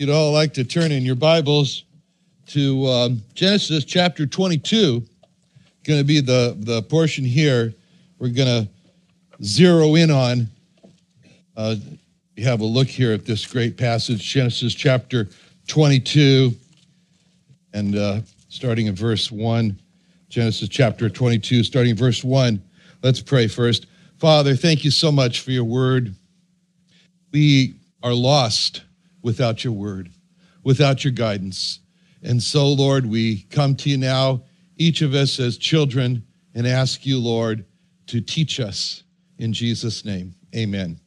you'd all like to turn in your Bibles to um, Genesis chapter 22. Going to be the, the portion here we're going to zero in on. Uh, you have a look here at this great passage, Genesis chapter 22, and uh, starting in verse 1. Genesis chapter 22, starting verse 1. Let's pray first. Father, thank you so much for your word. We are lost without your word, without your guidance. And so, Lord, we come to you now, each of us as children, and ask you, Lord, to teach us in Jesus' name. Amen.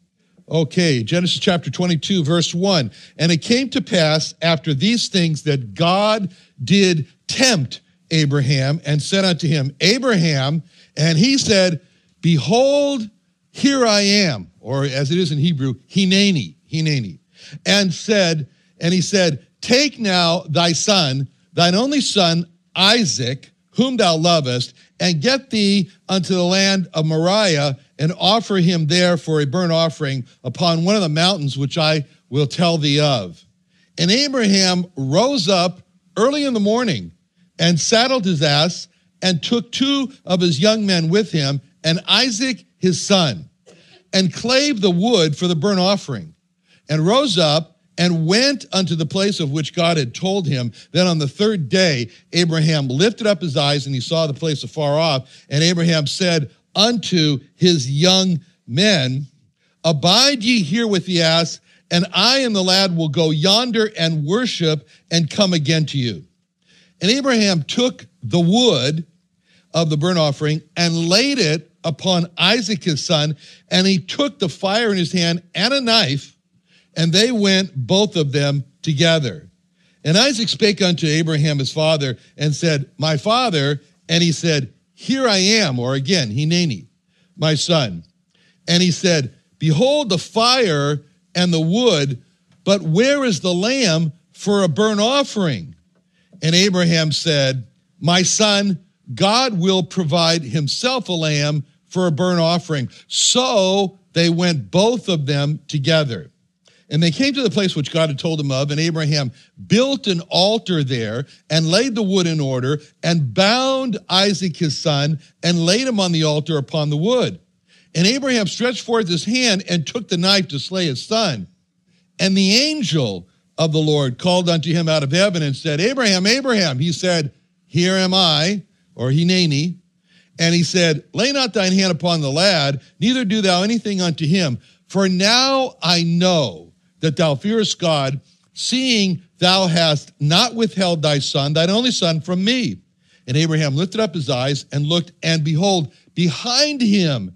Okay, Genesis chapter 22, verse 1. And it came to pass after these things that God did tempt Abraham and said unto him, Abraham, and he said, Behold, here I am, or as it is in Hebrew, Hineni, Hineni and said, and he said, Take now thy son, thine only son, Isaac, whom thou lovest, and get thee unto the land of Moriah, and offer him there for a burnt offering upon one of the mountains which I will tell thee of. And Abraham rose up early in the morning and saddled his ass and took two of his young men with him and Isaac his son and clave the wood for the burnt offering and rose up and went unto the place of which God had told him. Then on the third day, Abraham lifted up his eyes and he saw the place afar off. And Abraham said unto his young men, Abide ye here with the ass, and I and the lad will go yonder and worship and come again to you. And Abraham took the wood of the burnt offering and laid it upon Isaac his son, and he took the fire in his hand and a knife and they went both of them together. And Isaac spake unto Abraham his father and said, My father. And he said, Here I am, or again, Hineni, my son. And he said, Behold the fire and the wood, but where is the lamb for a burnt offering? And Abraham said, My son, God will provide himself a lamb for a burnt offering. So they went both of them together. And they came to the place which God had told them of, and Abraham built an altar there and laid the wood in order and bound Isaac his son and laid him on the altar upon the wood. And Abraham stretched forth his hand and took the knife to slay his son. And the angel of the Lord called unto him out of heaven and said, Abraham, Abraham. He said, Here am I, or Hineni. And he said, Lay not thine hand upon the lad, neither do thou anything unto him. For now I know that thou fearest God, seeing thou hast not withheld thy son, thine only son, from me. And Abraham lifted up his eyes and looked, and behold, behind him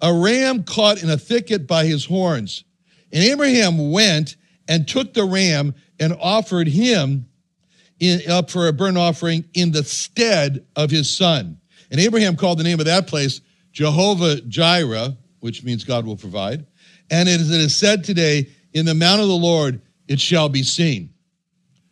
a ram caught in a thicket by his horns. And Abraham went and took the ram and offered him in, up for a burnt offering in the stead of his son. And Abraham called the name of that place Jehovah Jireh, which means God will provide. And as it is said today, in the mount of the Lord it shall be seen.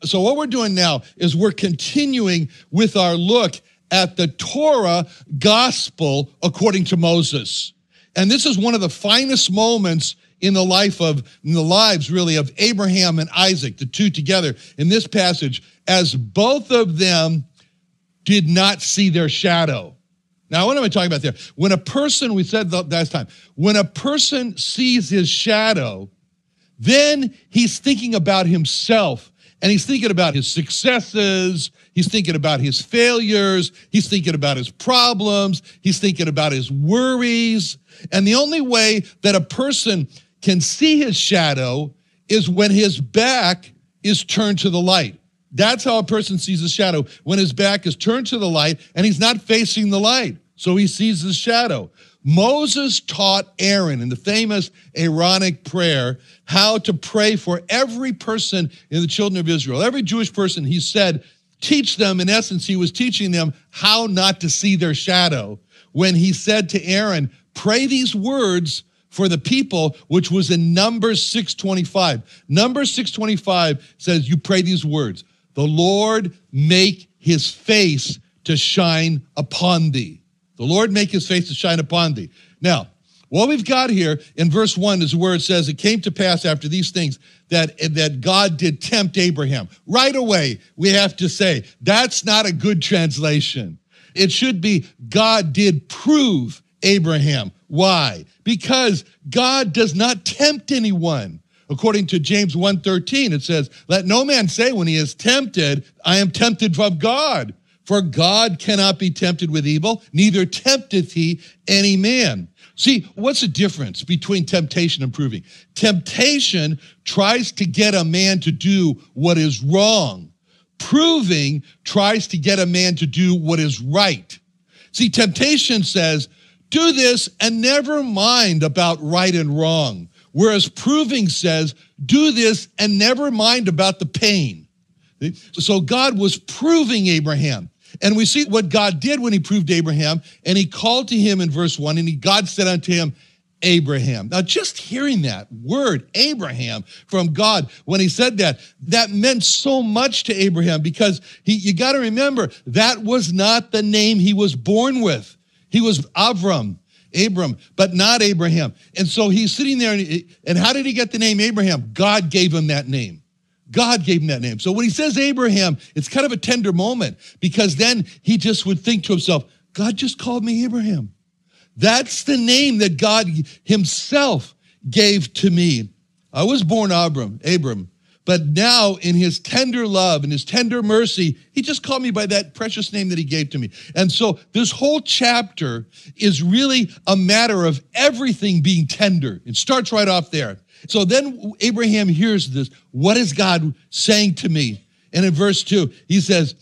So, what we're doing now is we're continuing with our look at the Torah gospel according to Moses. And this is one of the finest moments in the life of, in the lives really of Abraham and Isaac, the two together in this passage, as both of them did not see their shadow. Now, what am I talking about there? When a person, we said that last time, when a person sees his shadow, then he's thinking about himself and he's thinking about his successes. He's thinking about his failures. He's thinking about his problems. He's thinking about his worries. And the only way that a person can see his shadow is when his back is turned to the light. That's how a person sees his shadow when his back is turned to the light and he's not facing the light. So he sees his shadow. Moses taught Aaron in the famous Aaronic prayer how to pray for every person in the children of Israel. Every Jewish person, he said, teach them. In essence, he was teaching them how not to see their shadow when he said to Aaron, pray these words for the people, which was in Numbers 625. Numbers 625 says, You pray these words The Lord make his face to shine upon thee. The Lord make his face to shine upon thee. Now, what we've got here in verse 1 is where it says, It came to pass after these things that, that God did tempt Abraham. Right away, we have to say, that's not a good translation. It should be, God did prove Abraham. Why? Because God does not tempt anyone. According to James 1:13, it says, "Let no man say when he is tempted, I am tempted from God." For God cannot be tempted with evil, neither tempteth he any man. See, what's the difference between temptation and proving? Temptation tries to get a man to do what is wrong. Proving tries to get a man to do what is right. See, temptation says, do this and never mind about right and wrong. Whereas proving says, do this and never mind about the pain. So God was proving Abraham. And we see what God did when he proved Abraham, and he called to him in verse 1, and he, God said unto him, Abraham. Now, just hearing that word, Abraham, from God, when he said that, that meant so much to Abraham because he, you got to remember, that was not the name he was born with. He was Avram, Abram, but not Abraham. And so he's sitting there, and, and how did he get the name Abraham? God gave him that name. God gave him that name. So when he says Abraham, it's kind of a tender moment because then he just would think to himself, God just called me Abraham. That's the name that God himself gave to me. I was born Abram, Abram, but now in his tender love and his tender mercy, he just called me by that precious name that he gave to me. And so this whole chapter is really a matter of everything being tender. It starts right off there. So then Abraham hears this. What is God saying to me? And in verse 2, he says,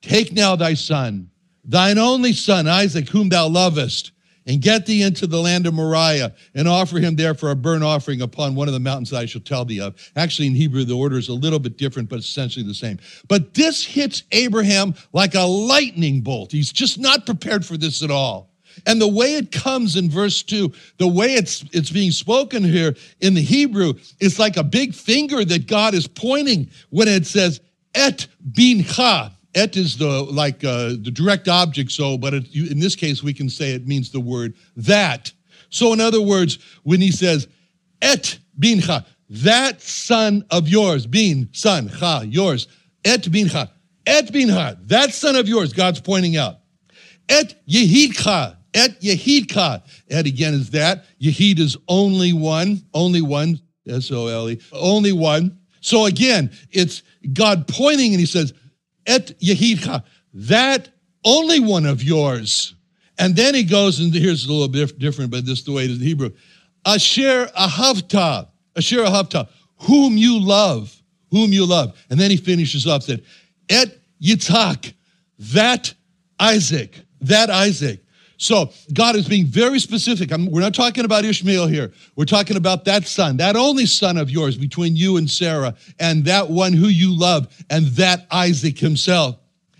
Take now thy son, thine only son, Isaac, whom thou lovest, and get thee into the land of Moriah, and offer him there for a burnt offering upon one of the mountains I shall tell thee of. Actually, in Hebrew, the order is a little bit different, but essentially the same. But this hits Abraham like a lightning bolt. He's just not prepared for this at all. And the way it comes in verse 2, the way it's it's being spoken here in the Hebrew, is like a big finger that God is pointing when it says et bincha. Et is the like uh, the direct object, so but it, in this case we can say it means the word that. So in other words, when he says et bincha, that son of yours, bin son, cha, yours, et bincha, et bincha, that son of yours, God's pointing out. Et yehidcha, Et Yehidka. Et again is that. Yehid is only one, only one, S O L E, only one. So again, it's God pointing and he says, Et Yehidka, that only one of yours. And then he goes, and here's a little bit different, but this is the way it is in Hebrew. Asher Ahavta, Asher Ahavta, whom you love, whom you love. And then he finishes off, said, Et Yitzhak, that Isaac, that Isaac. So God is being very specific. I'm, we're not talking about Ishmael here. We're talking about that son, that only son of yours between you and Sarah, and that one who you love, and that Isaac himself.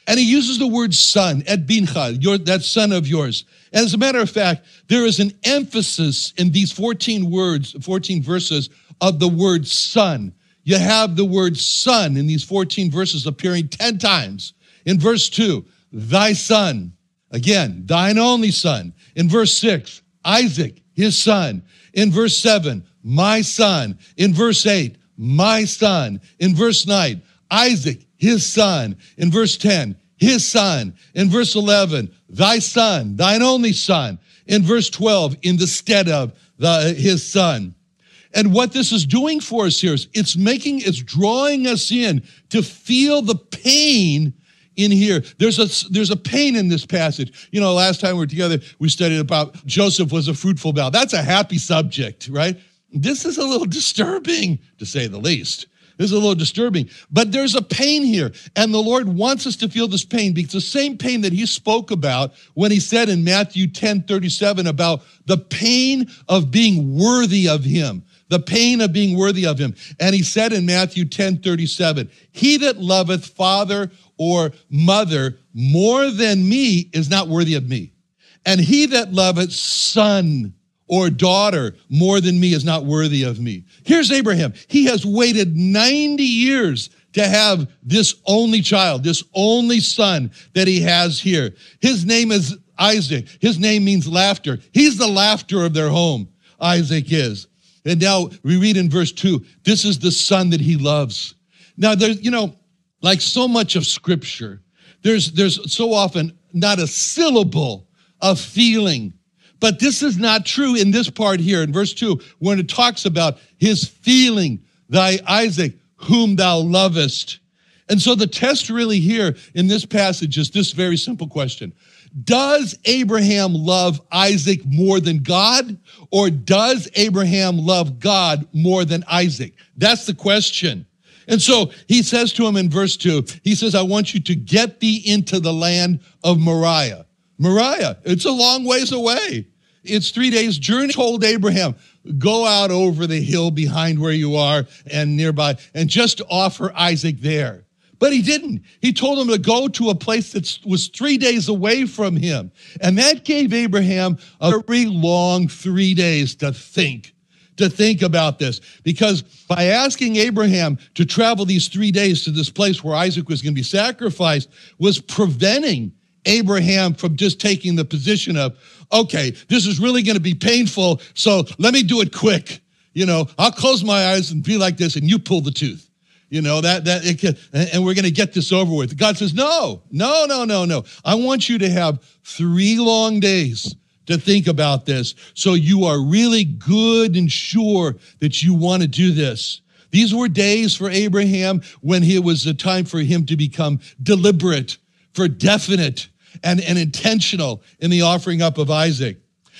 And he uses the word son, et bincha, your, that son of yours. And as a matter of fact, there is an emphasis in these 14 words, 14 verses of the word son. You have the word son in these 14 verses appearing 10 times. In verse 2, thy son. Again, thine only son. In verse 6, Isaac, his son. In verse 7, my son. In verse 8, my son. In verse 9, Isaac, his son. In verse 10, his son. In verse 11, thy son, thine only son. In verse 12, in the stead of the, his son. And what this is doing for us here is it's making, it's drawing us in to feel the pain in here. There's a, there's a pain in this passage. You know, last time we were together, we studied about Joseph was a fruitful bough. That's a happy subject, right? This is a little disturbing, to say the least. This is a little disturbing, but there's a pain here. And the Lord wants us to feel this pain because the same pain that he spoke about when he said in Matthew 10 37 about the pain of being worthy of him, the pain of being worthy of him. And he said in Matthew 10 37, He that loveth father or mother more than me is not worthy of me. And he that loveth son or daughter more than me is not worthy of me. Here's Abraham. He has waited 90 years to have this only child, this only son that he has here. His name is Isaac. His name means laughter. He's the laughter of their home, Isaac is. And now we read in verse 2 this is the son that he loves. Now, there's, you know, like so much of scripture, there's, there's so often not a syllable of feeling but this is not true in this part here in verse 2 when it talks about his feeling, thy Isaac, whom thou lovest. And so the test really here in this passage is this very simple question Does Abraham love Isaac more than God, or does Abraham love God more than Isaac? That's the question. And so he says to him in verse 2, he says, I want you to get thee into the land of Moriah. Moriah, it's a long ways away. It's three days' journey. Told Abraham, go out over the hill behind where you are and nearby and just offer Isaac there. But he didn't. He told him to go to a place that was three days away from him. And that gave Abraham a very long three days to think, to think about this. Because by asking Abraham to travel these three days to this place where Isaac was going to be sacrificed, was preventing Abraham from just taking the position of, okay, this is really going to be painful, so let me do it quick. You know, I'll close my eyes and be like this, and you pull the tooth. You know that that it can, and we're going to get this over with. God says, no, no, no, no, no. I want you to have three long days to think about this, so you are really good and sure that you want to do this. These were days for Abraham when it was the time for him to become deliberate, for definite, and, and intentional in the offering up of Isaac.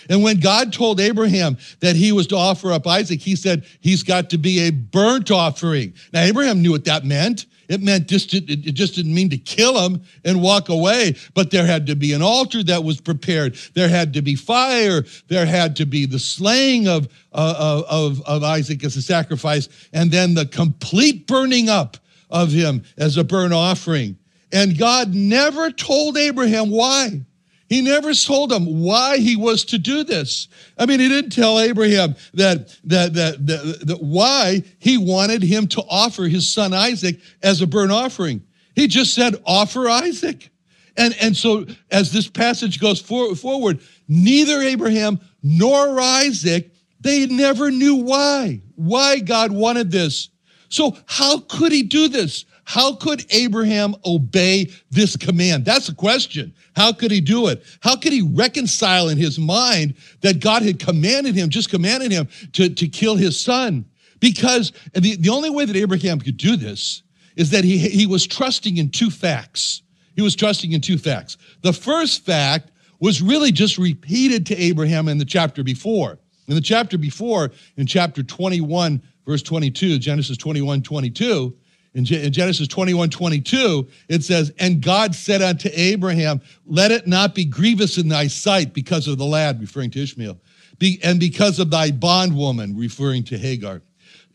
And when God told Abraham that he was to offer up Isaac, he said he's got to be a burnt offering. Now, Abraham knew what that meant. It meant just it just didn't mean to kill him and walk away, but there had to be an altar that was prepared. There had to be fire. There had to be the slaying of, uh, of, of Isaac as a sacrifice, and then the complete burning up of him as a burnt offering. And God never told Abraham why. He never told him why he was to do this. I mean, he didn't tell Abraham that, that, that, that, that why he wanted him to offer his son Isaac as a burnt offering. He just said, offer Isaac. And, and so as this passage goes for, forward, neither Abraham nor Isaac, they never knew why, why God wanted this. So how could he do this? How could Abraham obey this command? That's the question. How could he do it? How could he reconcile in his mind that God had commanded him, just commanded him to, to kill his son? Because the, the only way that Abraham could do this is that he, he was trusting in two facts. He was trusting in two facts. The first fact was really just repeated to Abraham in the chapter before. In the chapter before, in chapter 21, verse 22, Genesis 21, 22, In, in Genesis 21 22, it says, And God said unto Abraham, Let it not be grievous in thy sight because of the lad, referring to Ishmael, be, and because of thy bondwoman, referring to Hagar.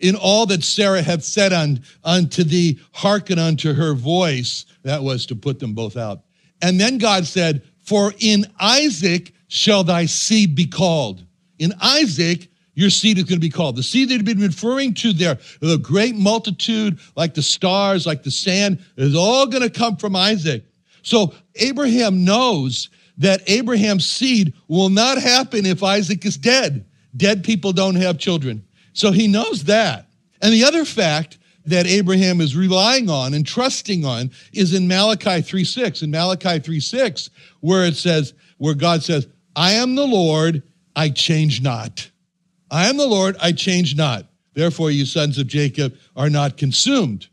In all that Sarah hath said un, unto thee, hearken unto her voice. That was to put them both out. And then God said, For in Isaac shall thy seed be called. In Isaac, your seed is going to be called. The seed that had been referring to there, the great multitude, like the stars, like the sand, is all going to come from Isaac. So Abraham knows that Abraham's seed will not happen if Isaac is dead. Dead people don't have children. So he knows that. And the other fact that Abraham is relying on and trusting on is in Malachi 3:6. In Malachi 3:6, where it says, where God says, I am the Lord, I change not. I am the Lord, I change not. Therefore, you sons of Jacob are not consumed.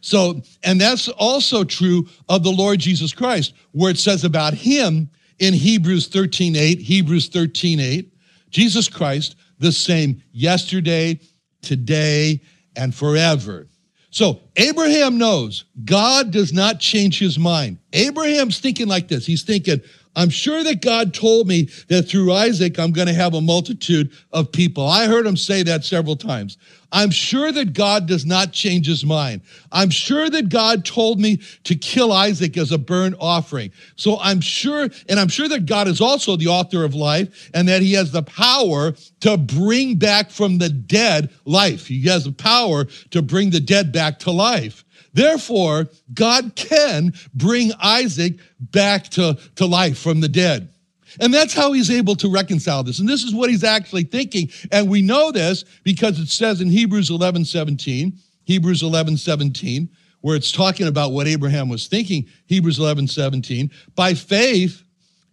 So, and that's also true of the Lord Jesus Christ, where it says about him in Hebrews 13 8, Hebrews 13 8, Jesus Christ, the same yesterday, today, and forever. So Abraham knows God does not change his mind. Abraham's thinking like this. He's thinking, I'm sure that God told me that through Isaac, I'm going to have a multitude of people. I heard him say that several times. I'm sure that God does not change his mind. I'm sure that God told me to kill Isaac as a burnt offering. So I'm sure, and I'm sure that God is also the author of life and that he has the power to bring back from the dead life. He has the power to bring the dead back to life. Therefore, God can bring Isaac back to, to life from the dead. And that's how he's able to reconcile this. And this is what he's actually thinking. And we know this because it says in Hebrews 11 17, Hebrews 11 17, where it's talking about what Abraham was thinking, Hebrews 11 17, by faith,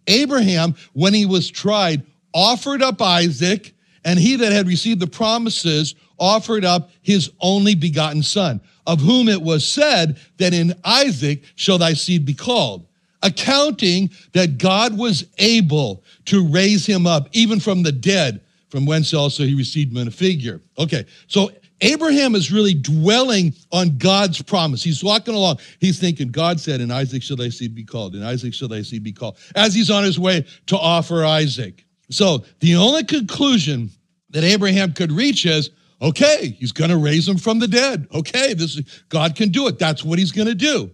Abraham, when he was tried, offered up Isaac, and he that had received the promises offered up his only begotten son of whom it was said that in Isaac shall thy seed be called, accounting that God was able to raise him up even from the dead, from whence also he received him in a figure. Okay, so Abraham is really dwelling on God's promise. He's walking along. He's thinking, God said, In Isaac shall thy seed be called. In Isaac shall thy seed be called. As he's on his way to offer Isaac. So the only conclusion that Abraham could reach is, Okay, he's going to raise him from the dead. Okay, this is, God can do it. That's what he's going to do.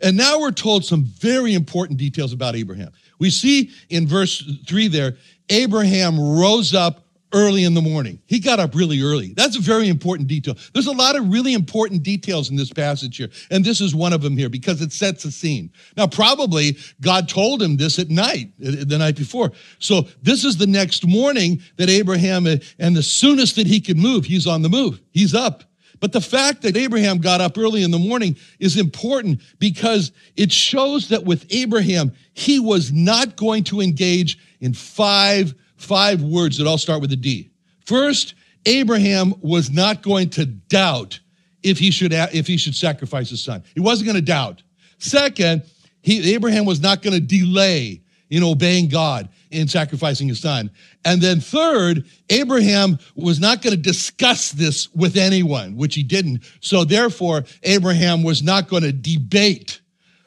And now we're told some very important details about Abraham. We see in verse 3 there, Abraham rose up early in the morning. He got up really early. That's a very important detail. There's a lot of really important details in this passage here, and this is one of them here because it sets a scene. Now, probably God told him this at night, uh, the night before. So this is the next morning that Abraham, uh, and the soonest that he could move, he's on the move. He's up. But the fact that Abraham got up early in the morning is important because it shows that with Abraham, he was not going to engage in five five words that all start with a D. First, Abraham was not going to doubt if he should if he should sacrifice his son. He wasn't going to doubt. Second, he, Abraham was not going to delay in obeying God in sacrificing his son. And then third, Abraham was not going to discuss this with anyone, which he didn't. So therefore, Abraham was not going to debate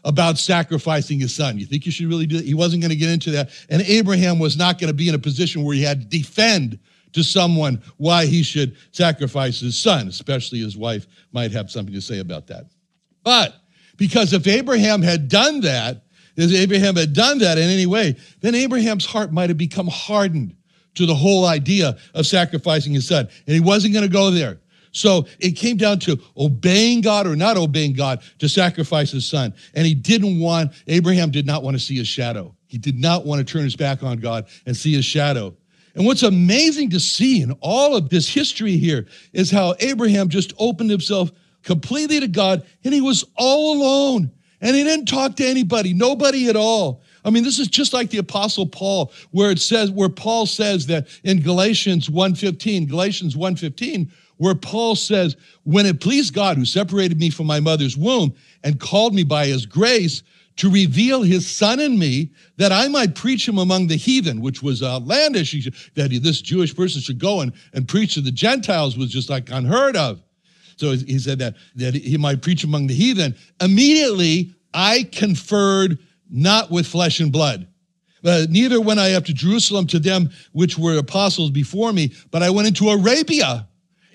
about sacrificing his son. You think you should really do that? He wasn't going to get into that. And Abraham was not going to be in a position where he had to defend to someone why he should sacrifice his son, especially his wife might have something to say about that. But because if Abraham had done that, if Abraham had done that in any way, then Abraham's heart might have become hardened to the whole idea of sacrificing his son. And he wasn't going to go there. So it came down to obeying God or not obeying God to sacrifice his son. And he didn't want, Abraham did not want to see his shadow. He did not want to turn his back on God and see his shadow. And what's amazing to see in all of this history here is how Abraham just opened himself completely to God and he was all alone and he didn't talk to anybody, nobody at all. I mean, this is just like the apostle Paul, where it says, where Paul says that in Galatians 1.15, Galatians 1.15, where Paul says, When it pleased God who separated me from my mother's womb and called me by his grace to reveal his son in me that I might preach him among the heathen, which was outlandish that this Jewish person should go and, and preach to the Gentiles was just like unheard of. So he said that, that he might preach among the heathen. Immediately, I conferred not with flesh and blood. Uh, neither went I up to Jerusalem to them which were apostles before me, but I went into Arabia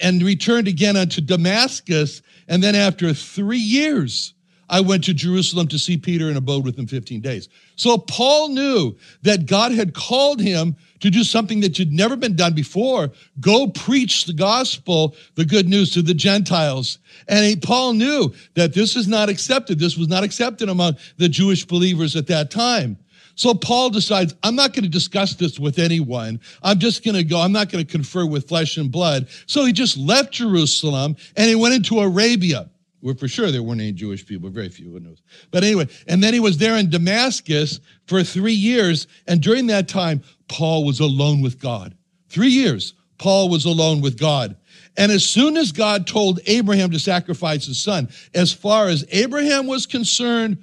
and returned again unto Damascus. And then after three years, I went to Jerusalem to see Peter and abode with him 15 days. So Paul knew that God had called him to do something that had never been done before. Go preach the gospel, the good news to the Gentiles. And Paul knew that this is not accepted. This was not accepted among the Jewish believers at that time. So Paul decides, I'm not going to discuss this with anyone. I'm just going to go. I'm not going to confer with flesh and blood. So he just left Jerusalem and he went into Arabia. Where for sure there weren't any Jewish people, very few. Who knows. But anyway, and then he was there in Damascus for three years. And during that time, Paul was alone with God. Three years, Paul was alone with God. And as soon as God told Abraham to sacrifice his son, as far as Abraham was concerned,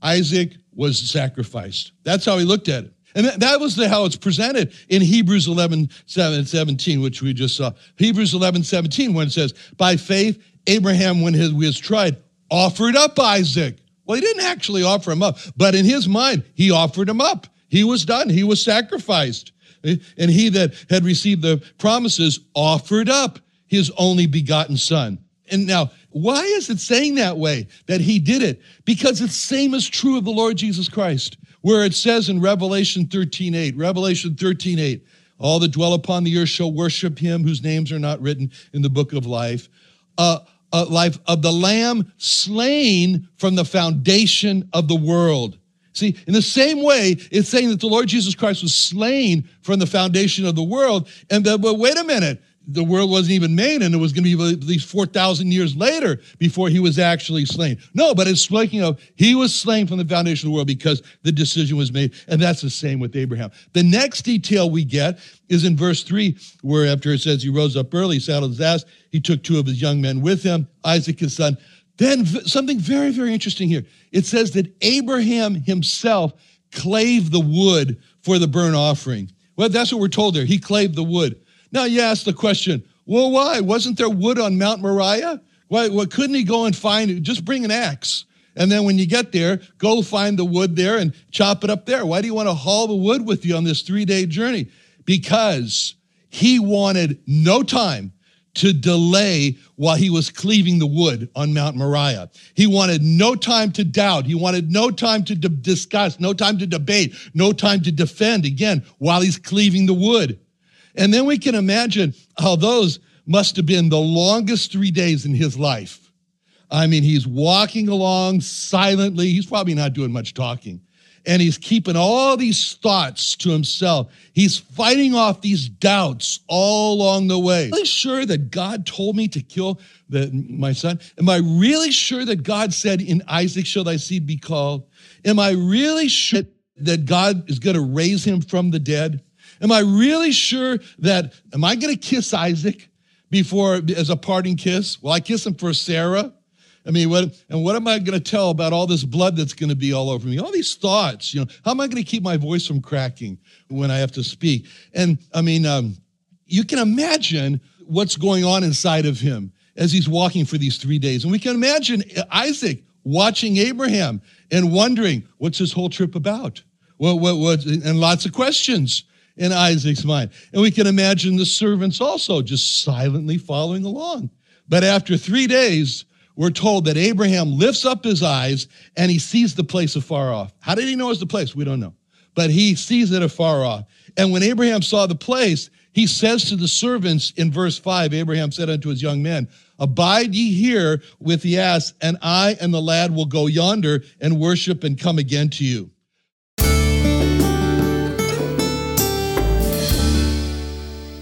Isaac was sacrificed. That's how he looked at it. And that was the, how it's presented in Hebrews 11, 17, which we just saw. Hebrews 11, 17, when it says, by faith, Abraham, when he was tried, offered up Isaac. Well, he didn't actually offer him up, but in his mind, he offered him up. He was done. He was sacrificed. And he that had received the promises offered up his only begotten son. And now, why is it saying that way that he did it? Because it's same as true of the Lord Jesus Christ, where it says in Revelation 13 8, Revelation 13 8, all that dwell upon the earth shall worship him whose names are not written in the book of life. Uh, uh, life of the lamb slain from the foundation of the world. See, in the same way, it's saying that the Lord Jesus Christ was slain from the foundation of the world. And that, but wait a minute, the world wasn't even made and it was going to be at least 4,000 years later before he was actually slain. No, but it's speaking of he was slain from the foundation of the world because the decision was made. And that's the same with Abraham. The next detail we get is in verse 3, where after it says he rose up early, saddled his ass, he took two of his young men with him, Isaac his son. Then something very, very interesting here. It says that Abraham himself clave the wood for the burnt offering. Well, that's what we're told there. He clave the wood. Now you ask the question, well, why? Wasn't there wood on Mount Moriah? Why, why couldn't he go and find it? Just bring an axe. And then when you get there, go find the wood there and chop it up there. Why do you want to haul the wood with you on this three day journey? Because he wanted no time to delay while he was cleaving the wood on Mount Moriah. He wanted no time to doubt. He wanted no time to discuss, no time to debate, no time to defend again while he's cleaving the wood. And then we can imagine how those must have been the longest three days in his life. I mean, he's walking along silently. He's probably not doing much talking. And he's keeping all these thoughts to himself. He's fighting off these doubts all along the way. Really sure that God told me to kill the, my son? Am I really sure that God said, In Isaac shall thy seed be called? Am I really sure that God is going to raise him from the dead? Am I really sure that, am I going to kiss Isaac before, as a parting kiss? Will I kiss him for Sarah? I mean, what, and what am I going to tell about all this blood that's going to be all over me? All these thoughts, you know, how am I going to keep my voice from cracking when I have to speak? And I mean, um, you can imagine what's going on inside of him as he's walking for these three days. And we can imagine Isaac watching Abraham and wondering, what's this whole trip about? What, what, what, and lots of questions in Isaac's mind. And we can imagine the servants also just silently following along. But after three days, we're told that Abraham lifts up his eyes and he sees the place afar off. How did he know it's the place? We don't know. But he sees it afar off. And when Abraham saw the place, he says to the servants in verse 5 Abraham said unto his young men, Abide ye here with the ass, and I and the lad will go yonder and worship and come again to you.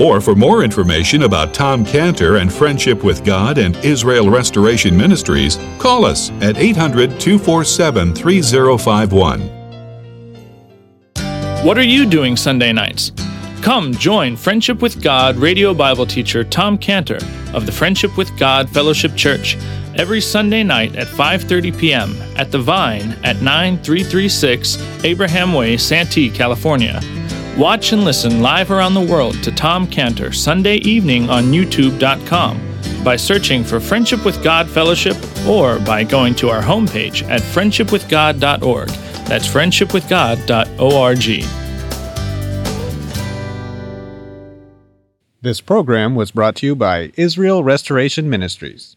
Or for more information about Tom Cantor and Friendship with God and Israel Restoration Ministries, call us at 800 247 3051. What are you doing Sunday nights? Come join Friendship with God radio Bible teacher Tom Cantor of the Friendship with God Fellowship Church every Sunday night at 5:30 p.m. at The Vine at 9336 Abraham Way, Santee, California. Watch and listen live around the world to Tom Cantor Sunday evening on YouTube.com by searching for Friendship with God Fellowship or by going to our homepage at friendshipwithgod.org. That's friendshipwithgod.org. This program was brought to you by Israel Restoration Ministries.